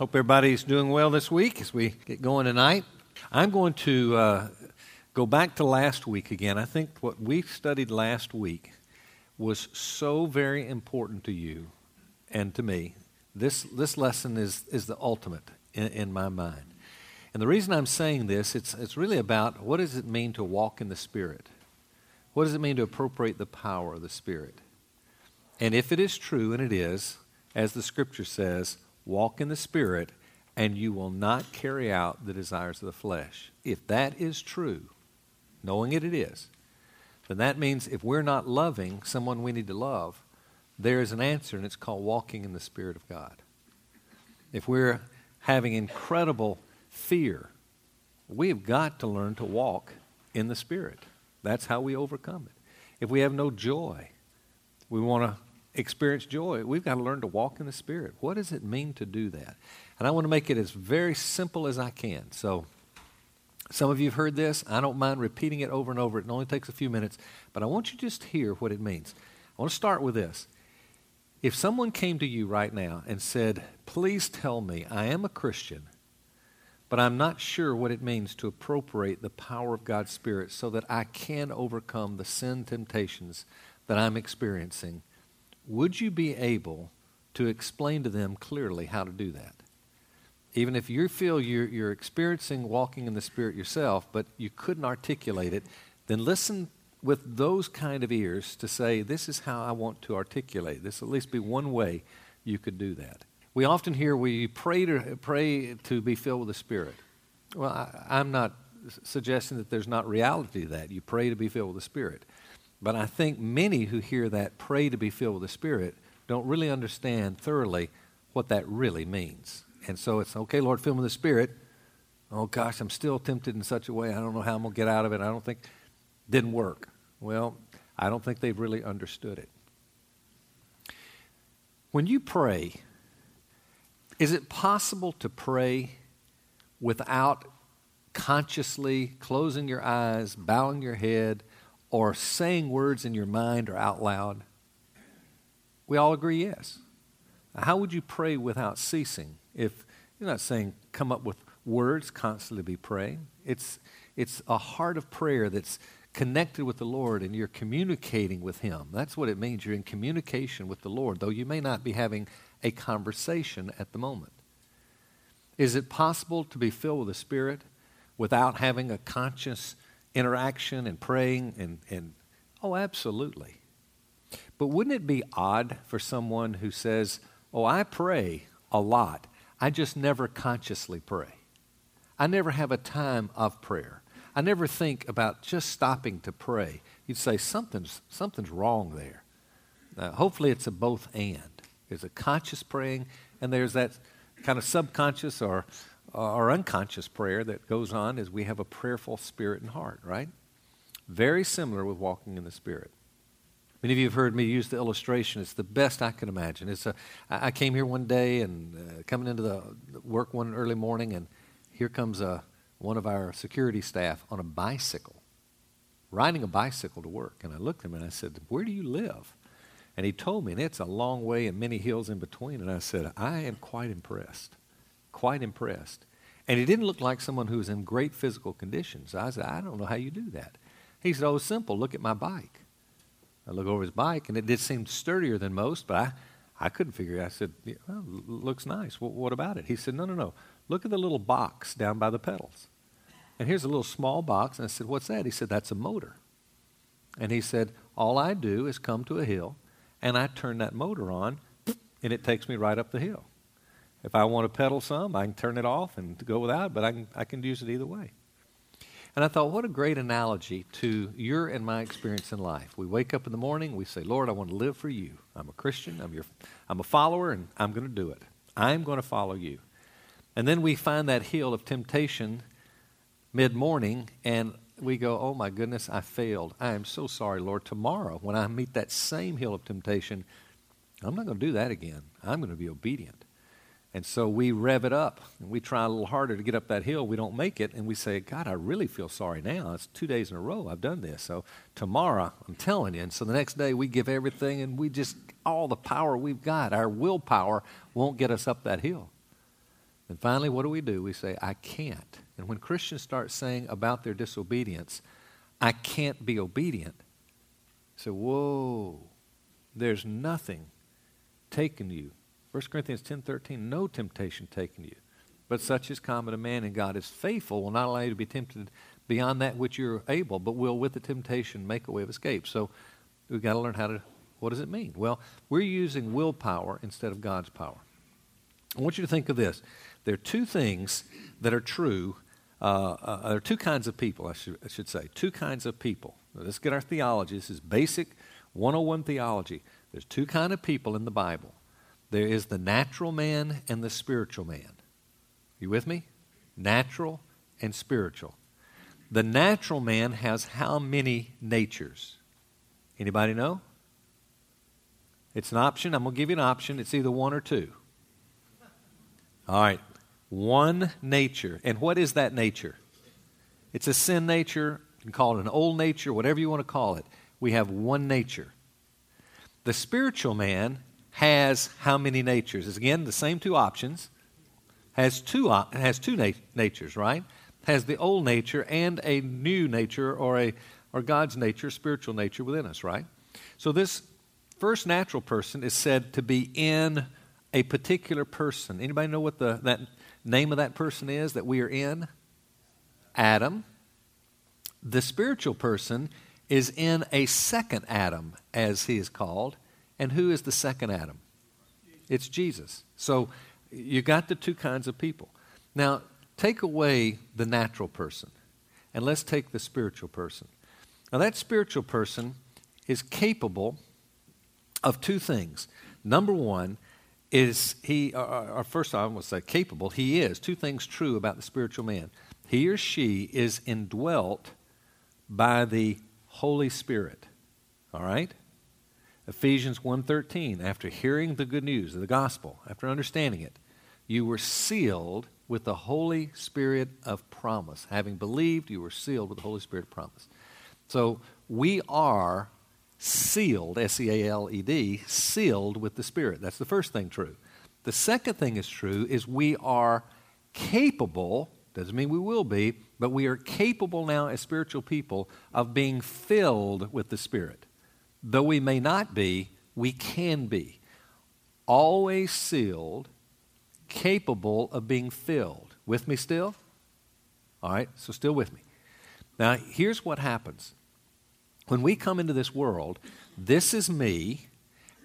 Hope everybody's doing well this week as we get going tonight. I'm going to uh, go back to last week again. I think what we studied last week was so very important to you and to me. This, this lesson is, is the ultimate in, in my mind. And the reason I'm saying this, it's, it's really about what does it mean to walk in the Spirit? What does it mean to appropriate the power of the Spirit? And if it is true, and it is, as the Scripture says, walk in the Spirit, and you will not carry out the desires of the flesh. If that is true, knowing it it is, then that means if we're not loving someone we need to love, there is an answer, and it's called walking in the Spirit of God. If we're having incredible fear, we have got to learn to walk in the Spirit. That's how we overcome it. If we have no joy, we want to experience joy, we've got to learn to walk in the Spirit. What does it mean to do that? And I want to make it as very simple as I can. So, some of you have heard this. I don't mind repeating it over and over. It only takes a few minutes, but I want you to just hear what it means. I want to start with this. If someone came to you right now and said, Please tell me, I am a Christian, but I'm not sure what it means to appropriate the power of God's Spirit so that I can overcome the sin temptations that I'm experiencing would you be able to explain to them clearly how to do that? Even if you feel you're, you're experiencing walking in the Spirit yourself, but you couldn't articulate it, then listen with those kind of ears to say, This is how I want to articulate. This at least be one way you could do that. We often hear we pray to, pray to be filled with the Spirit. Well, I, I'm not suggesting that there's not reality to that. You pray to be filled with the Spirit. But I think many who hear that pray to be filled with the Spirit don't really understand thoroughly what that really means. And so it's okay, Lord, fill me with the Spirit. Oh gosh, I'm still tempted in such a way. I don't know how I'm going to get out of it. I don't think didn't work. Well, I don't think they've really understood it. When you pray, is it possible to pray without consciously closing your eyes, bowing your head, or saying words in your mind or out loud? We all agree yes. How would you pray without ceasing? If you're not saying come up with words, constantly be praying. It's, it's a heart of prayer that's connected with the Lord and you're communicating with Him. That's what it means. You're in communication with the Lord, though you may not be having a conversation at the moment. Is it possible to be filled with the Spirit without having a conscious interaction and praying and, and oh, absolutely. But wouldn't it be odd for someone who says, oh, I pray a lot, I just never consciously pray? I never have a time of prayer. I never think about just stopping to pray. You'd say something's, something's wrong there. Uh, hopefully, it's a both and. There's a conscious praying, and there's that kind of subconscious or our unconscious prayer that goes on is we have a prayerful spirit and heart, right? Very similar with walking in the Spirit. Many of you have heard me use the illustration. It's the best I can imagine. It's a, I came here one day and uh, coming into the work one early morning, and here comes a, one of our security staff on a bicycle, riding a bicycle to work. And I looked at him and I said, Where do you live? And he told me, and it's a long way and many hills in between. And I said, I am quite impressed quite impressed. And he didn't look like someone who was in great physical conditions. I said, I don't know how you do that. He said, Oh, simple. Look at my bike. I look over his bike, and it did seem sturdier than most, but I, I couldn't figure it. I said, well, looks nice. Well, what about it? He said, No, no, no. Look at the little box down by the pedals. And here's a little small box. And I said, What's that? He said, That's a motor. And he said, All I do is come to a hill, and I turn that motor on, and it takes me right up the hill. If I want to pedal some, I can turn it off and go without, but I can, I can use it either way. And I thought, what a great analogy to your and my experience in life. We wake up in the morning, we say, Lord, I want to live for you. I'm a Christian, I'm, your, I'm a follower, and I'm going to do it. I'm going to follow you. And then we find that hill of temptation mid morning, and we go, oh my goodness, I failed. I am so sorry, Lord. Tomorrow, when I meet that same hill of temptation, I'm not going to do that again. I'm going to be obedient. And so we rev it up and we try a little harder to get up that hill. We don't make it and we say, God, I really feel sorry now. It's two days in a row I've done this. So tomorrow, I'm telling you. And so the next day we give everything and we just, all the power we've got, our willpower won't get us up that hill. And finally, what do we do? We say, I can't. And when Christians start saying about their disobedience, I can't be obedient, say, whoa, there's nothing taking you. 1 Corinthians 10.13, no temptation taken you. But such is common to man, and God is faithful, will not allow you to be tempted beyond that which you're able, but will with the temptation make a way of escape. So we've got to learn how to, what does it mean? Well, we're using willpower instead of God's power. I want you to think of this. There are two things that are true. Uh, uh, there are two kinds of people, I should, I should say. Two kinds of people. Now, let's get our theology. This is basic 101 theology. There's two kind of people in the Bible. There is the natural man and the spiritual man. You with me? Natural and spiritual. The natural man has how many natures? Anybody know? It's an option. I'm going to give you an option. It's either one or two. All right. One nature. And what is that nature? It's a sin nature. You can call it an old nature, whatever you want to call it. We have one nature. The spiritual man has how many natures? It's again the same two options. Has two, has two nat- natures, right? has the old nature and a new nature or a or God's nature, spiritual nature within us, right? So this first natural person is said to be in a particular person. Anybody know what the that name of that person is that we are in? Adam. The spiritual person is in a second Adam, as he is called. And who is the second Adam? It's Jesus. So you got the two kinds of people. Now, Take away the natural person, and let's take the spiritual person. Now, that spiritual person is capable of two things. Number one is he, or, first I almost say capable, he is. Two things true about the spiritual man. He or she is indwelt by the Holy Spirit. All right? Ephesians 1:13 after hearing the good news of the gospel after understanding it you were sealed with the Holy Spirit of promise. Having believed, you were sealed with the Holy Spirit of promise. So we are sealed, S E A L E D, sealed with the Spirit. That's the first thing true. The second thing is true is we are capable, doesn't mean we will be, but we are capable now as spiritual people of being filled with the Spirit. Though we may not be, we can be. Always sealed capable of being filled. With me still? All right, so still with me. Now, here's what happens. When we come into this world, this is me,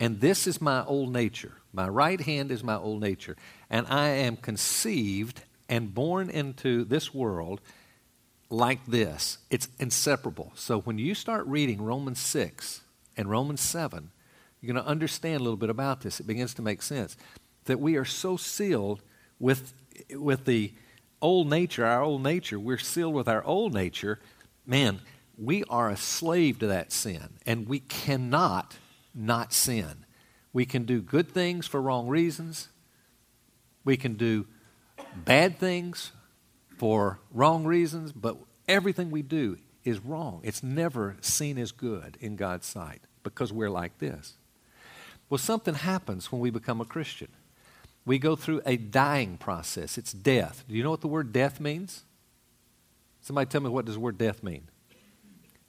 and this is my old nature. My right hand is my old nature. And I am conceived and born into this world like this. It's inseparable. So when you start reading Romans 6 and Romans 7, you're going to understand a little bit about this. It begins to make sense that we are so sealed with, with the old nature, our old nature, we're sealed with our old nature, man, we are a slave to that sin, and we cannot not sin. We can do good things for wrong reasons. We can do bad things for wrong reasons, but everything we do is wrong. It's never seen as good in God's sight because we're like this. Well, something happens when we become a Christian we go through a dying process. It's death. Do you know what the word death means? Somebody tell me what does the word death mean?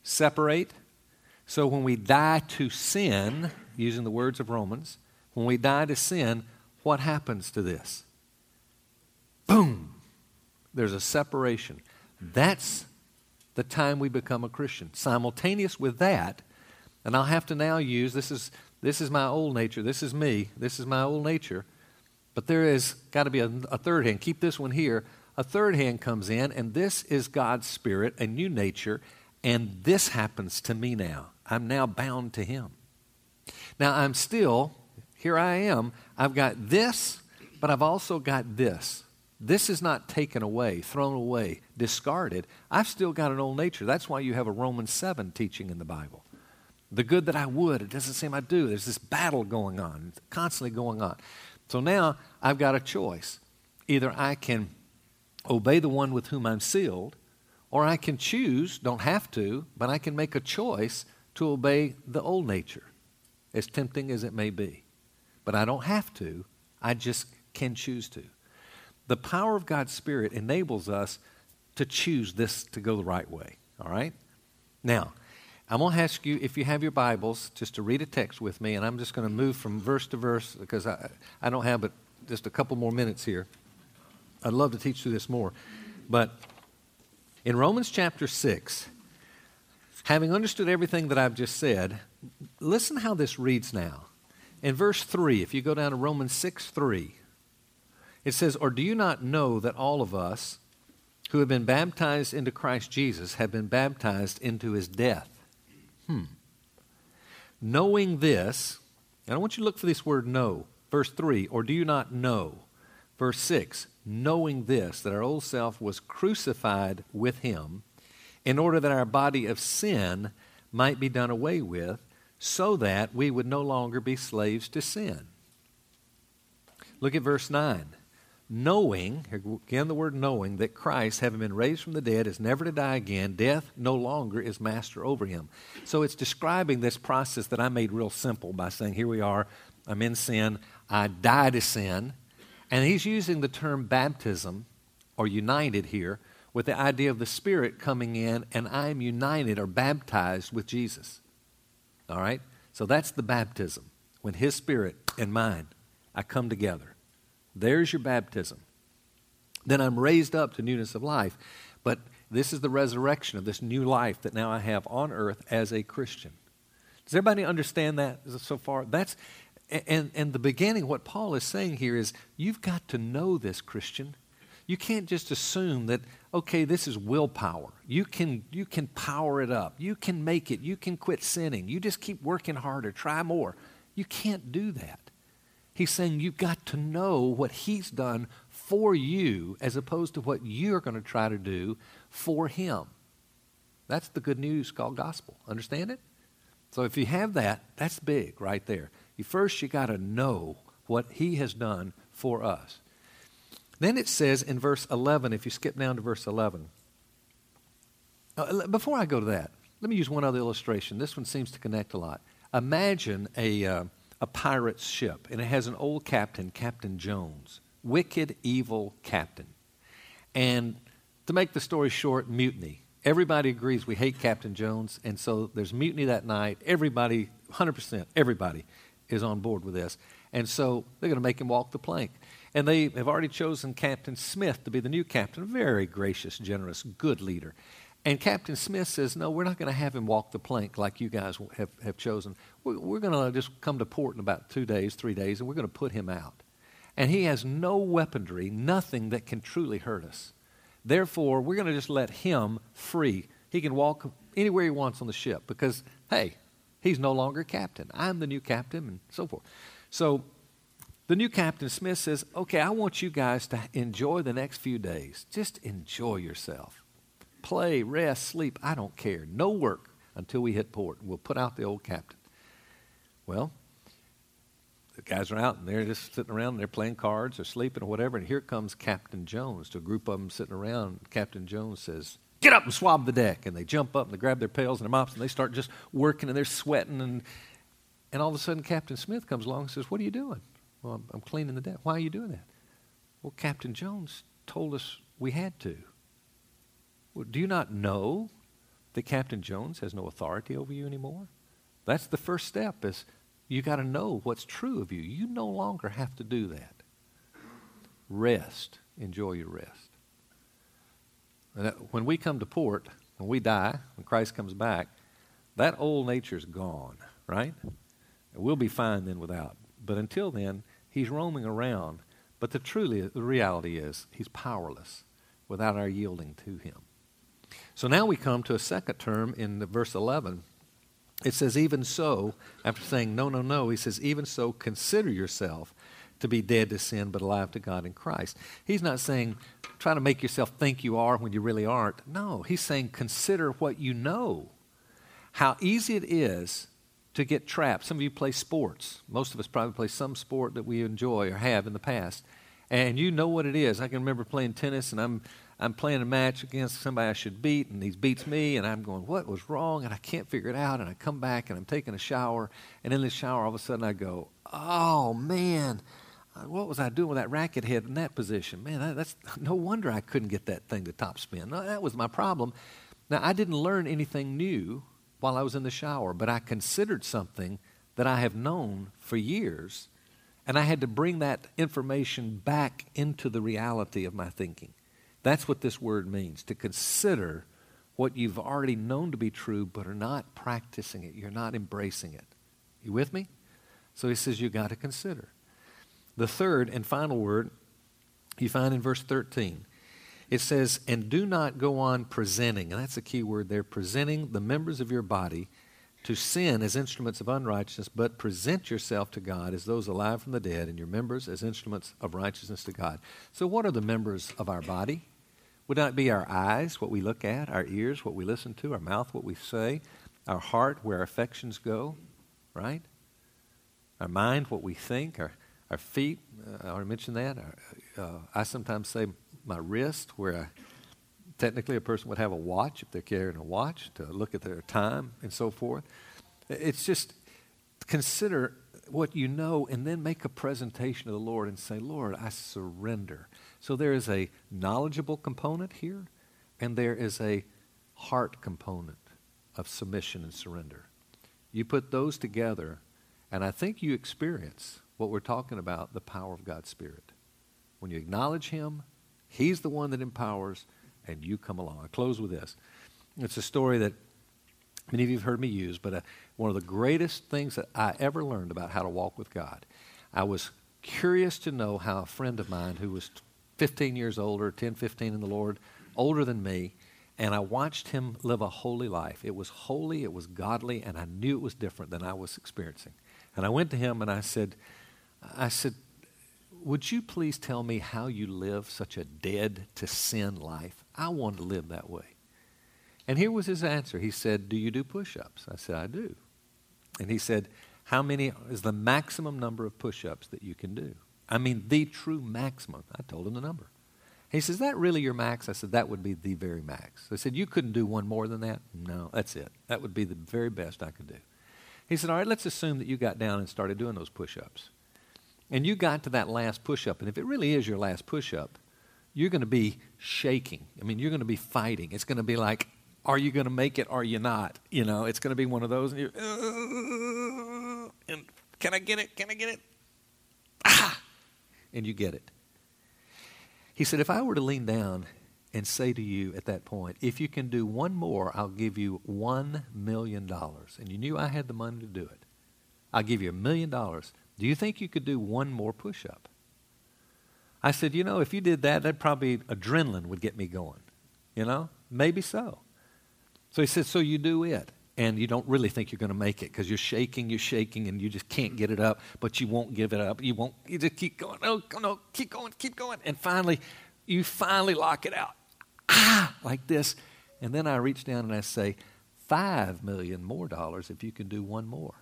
Separate. So when we die to sin, using the words of Romans, when we die to sin, what happens to this? Boom! There's a separation. That's the time we become a Christian. Simultaneous with that, and I'll have to now use this is this is my old nature, this is me, this is my old nature. But there is got to be a, a third hand. Keep this one here. A third hand comes in, and this is God's Spirit, a new nature, and this happens to me now. I'm now bound to Him. Now I'm still, here I am, I've got this, but I've also got this. This is not taken away, thrown away, discarded. I've still got an old nature. That's why you have a Romans 7 teaching in the Bible. The good that I would, it doesn't seem I do. There's this battle going on, constantly going on. So now I've got a choice. Either I can obey the one with whom I'm sealed, or I can choose, don't have to, but I can make a choice to obey the old nature, as tempting as it may be. But I don't have to, I just can choose to. The power of God's Spirit enables us to choose this to go the right way. All right? Now, I'm going to ask you, if you have your Bibles, just to read a text with me, and I'm just going to move from verse to verse because I, I don't have but just a couple more minutes here. I'd love to teach you this more. But in Romans chapter 6, having understood everything that I've just said, listen how this reads now. In verse 3, if you go down to Romans 6 3, it says, Or do you not know that all of us who have been baptized into Christ Jesus have been baptized into his death? Hmm. Knowing this, and I want you to look for this word know. Verse 3, or do you not know? Verse 6, knowing this, that our old self was crucified with him, in order that our body of sin might be done away with, so that we would no longer be slaves to sin. Look at verse 9 knowing, again the word knowing, that Christ, having been raised from the dead, is never to die again, death no longer is master over him. So it's describing this process that I made real simple by saying, here we are, I'm in sin, I die to sin. And he's using the term baptism, or united here, with the idea of the Spirit coming in, and I am united or baptized with Jesus. All right? So that's the baptism. When his Spirit and mine, I come together. There's your baptism. Then I'm raised up to newness of life. But this is the resurrection of this new life that now I have on earth as a Christian. Does everybody understand that so far? That's and and the beginning what Paul is saying here is you've got to know this Christian. You can't just assume that okay, this is willpower. You can you can power it up. You can make it. You can quit sinning. You just keep working harder, try more. You can't do that. He's saying you've got to know what He's done for you as opposed to what you're going to try to do for Him. That's the good news called gospel. Understand it? So if you have that, that's big right there. You first you got to know what He has done for us. Then it says in verse 11, if you skip down to verse 11. Uh, before I go to that, let me use one other illustration. This one seems to connect a lot. Imagine a. Uh, a pirate's ship, and it has an old captain, Captain Jones. Wicked, evil captain. And to make the story short, mutiny. Everybody agrees we hate Captain Jones, and so there's mutiny that night. Everybody, 100%, everybody is on board with this. And so they're going to make him walk the plank. And they have already chosen Captain Smith to be the new captain, very gracious, generous, good leader. And Captain Smith says, No, we're not going to have him walk the plank like you guys have, have chosen. We're, we're going to just come to port in about two days, three days, and we're going to put him out. And he has no weaponry, nothing that can truly hurt us. Therefore, we're going to just let him free. He can walk anywhere he wants on the ship because, hey, he's no longer captain. I'm the new captain, and so forth. So the new Captain Smith says, Okay, I want you guys to enjoy the next few days. Just enjoy yourself play, rest, sleep. I don't care. No work until we hit port. We'll put out the old captain. Well, the guys are out and they're just sitting around and they're playing cards or sleeping or whatever. And here comes Captain Jones to a group of them sitting around. Captain Jones says, Get up and swab the deck. And they jump up and they grab their pails and their mops and they start just working and they're sweating. And, and all of a sudden, Captain Smith comes along and says, What are you doing? Well, I'm, I'm cleaning the deck. Why are you doing that? Well, Captain Jones told us we had to. Do you not know that Captain Jones has no authority over you anymore? That's the first step is you got to know what's true of you. You no longer have to do that. Rest. Enjoy your rest. And when we come to port, when we die, when Christ comes back, that old nature's gone, right? We'll be fine then without. But until then, he's roaming around. But the truly the reality is he's powerless without our yielding to him. So now we come to a second term in verse 11. It says, even so, after saying, no, no, no, he says, even so, consider yourself to be dead to sin but alive to God in Christ. He's not saying, try to make yourself think you are when you really aren't. No, he's saying, consider what you know. How easy it is to get trapped. Some of you play sports. Most of us probably play some sport that we enjoy or have in the past. And you know what it is. I can remember playing tennis, and I'm I'm playing a match against somebody I should beat, and he beats me, and I'm going, What was wrong? And I can't figure it out. And I come back and I'm taking a shower, and in the shower, all of a sudden I go, Oh, man, what was I doing with that racket head in that position? Man, that, that's no wonder I couldn't get that thing to top spin. No, that was my problem. Now, I didn't learn anything new while I was in the shower, but I considered something that I have known for years, and I had to bring that information back into the reality of my thinking. That's what this word means to consider what you've already known to be true, but are not practicing it. You're not embracing it. You with me? So he says you got to consider. The third and final word you find in verse 13. It says, and do not go on presenting, and that's a key word there, presenting the members of your body to sin as instruments of unrighteousness, but present yourself to God as those alive from the dead, and your members as instruments of righteousness to God. So, what are the members of our body? Would that be our eyes, what we look at, our ears, what we listen to, our mouth, what we say, our heart, where our affections go, right? Our mind, what we think, our, our feet, uh, I already mentioned that. Our, uh, I sometimes say my wrist, where I, technically a person would have a watch if they're carrying a watch to look at their time and so forth. It's just consider what you know and then make a presentation to the Lord and say, Lord, I surrender. So there is a knowledgeable component here, and there is a heart component of submission and surrender. You put those together, and I think you experience what we're talking about the power of God's Spirit. When you acknowledge Him, He's the one that empowers, and you come along. I close with this. It's a story that many of you have heard me use, but uh, one of the greatest things that I ever learned about how to walk with God. I was curious to know how a friend of mine who was 15 years older, 10, 15 in the Lord, older than me, and I watched him live a holy life. It was holy, it was godly, and I knew it was different than I was experiencing. And I went to him and I said, I said, would you please tell me how you live such a dead to sin life? I want to live that way. And here was his answer. He said, Do you do push ups? I said, I do. And he said, How many is the maximum number of push ups that you can do? I mean, the true maximum. I told him the number. He says, that really your max? I said, That would be the very max. I said, You couldn't do one more than that? No, that's it. That would be the very best I could do. He said, All right, let's assume that you got down and started doing those push ups and you got to that last push up, and if it really is your last push up, you're going to be shaking. I mean, you're going to be fighting. It's going to be like, are you going to make it are you not? You know, it's going to be one of those. And, uh, and can I get it? Can I get it? Ah! And you get it. He said, if I were to lean down and say to you at that point, if you can do one more, I'll give you $1 million. And you knew I had the money to do it. I'll give you a million dollars do you think you could do one more push up? I said, You know, if you did that, that probably adrenaline would get me going. You know, maybe so. So he said, So you do it. And you don't really think you're going to make it because you're shaking, you're shaking, and you just can't get it up, but you won't give it up. You won't, you just keep going. No, no, keep going, keep going. And finally, you finally lock it out. Ah, like this. And then I reach down and I say, Five million more dollars if you can do one more.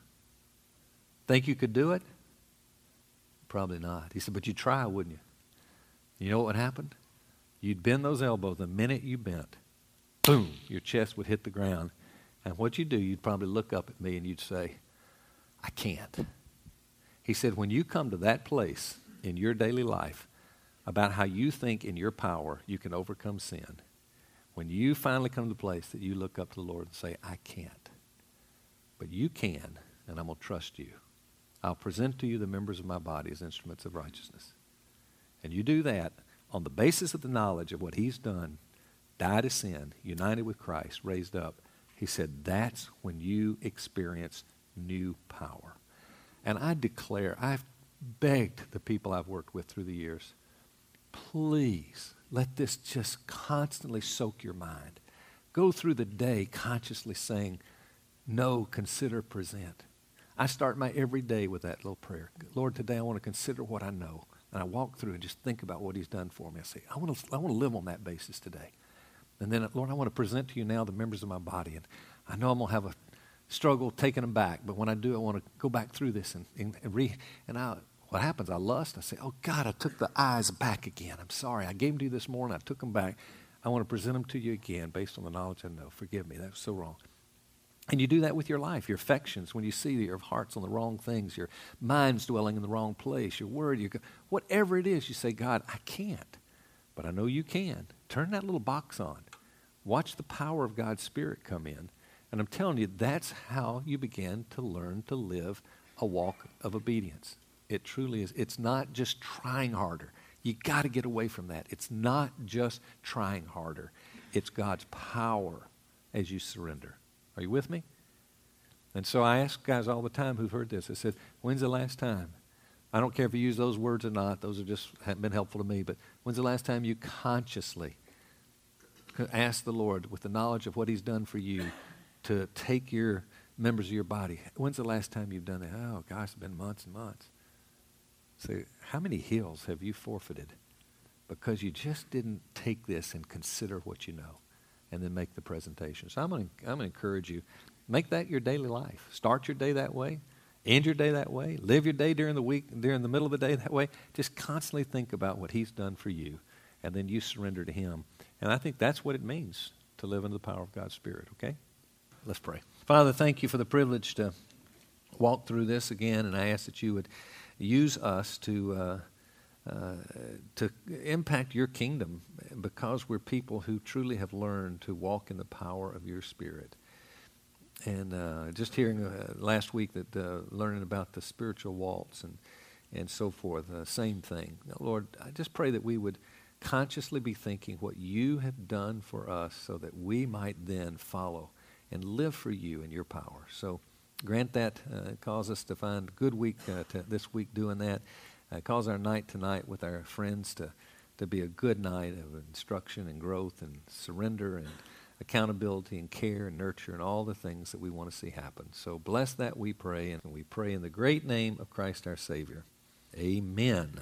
Think you could do it? Probably not. He said, But you'd try, wouldn't you? You know what would happen? You'd bend those elbows. The minute you bent, boom, your chest would hit the ground. And what you'd do, you'd probably look up at me and you'd say, I can't. He said, When you come to that place in your daily life about how you think in your power you can overcome sin, when you finally come to the place that you look up to the Lord and say, I can't, but you can, and I'm going to trust you. I'll present to you the members of my body as instruments of righteousness. And you do that on the basis of the knowledge of what he's done, died as sin, united with Christ, raised up. He said, that's when you experience new power. And I declare, I've begged the people I've worked with through the years, please let this just constantly soak your mind. Go through the day consciously saying, no, consider, present. I start my every day with that little prayer. Lord, today I want to consider what I know. And I walk through and just think about what he's done for me. I say, I want to, I want to live on that basis today. And then, Lord, I want to present to you now the members of my body. And I know I'm going to have a struggle taking them back, but when I do, I want to go back through this and, and, and re. And I, what happens? I lust. I say, Oh, God, I took the eyes back again. I'm sorry. I gave them to you this morning. I took them back. I want to present them to you again based on the knowledge I know. Forgive me. That was so wrong. And you do that with your life, your affections, when you see your heart's on the wrong things, your mind's dwelling in the wrong place, your word, your, whatever it is, you say, God, I can't, but I know you can. Turn that little box on. Watch the power of God's Spirit come in. And I'm telling you, that's how you begin to learn to live a walk of obedience. It truly is. It's not just trying harder. You got to get away from that. It's not just trying harder. It's God's power as you surrender. Are you with me? And so I ask guys all the time who've heard this. I said, "When's the last time?" I don't care if you use those words or not. Those have just haven't been helpful to me. But when's the last time you consciously ask the Lord, with the knowledge of what He's done for you, to take your members of your body? When's the last time you've done that? Oh gosh, it's been months and months. So, how many hills have you forfeited because you just didn't take this and consider what you know? and then make the presentation. So I'm going to encourage you, make that your daily life. Start your day that way, end your day that way, live your day during the week, during the middle of the day that way. Just constantly think about what He's done for you, and then you surrender to Him. And I think that's what it means to live in the power of God's Spirit. Okay, let's pray. Father, thank you for the privilege to walk through this again, and I ask that you would use us to. Uh, uh, to impact your kingdom because we're people who truly have learned to walk in the power of your spirit. And uh, just hearing uh, last week that uh, learning about the spiritual waltz and and so forth, uh, same thing. Now, Lord, I just pray that we would consciously be thinking what you have done for us, so that we might then follow and live for you in your power. So grant that, uh, cause us to find good week to this week doing that. cause our night tonight with our friends to to be a good night of instruction and growth and surrender and accountability and care and nurture and all the things that we want to see happen. So bless that, we pray, and we pray in the great name of Christ our Savior. Amen.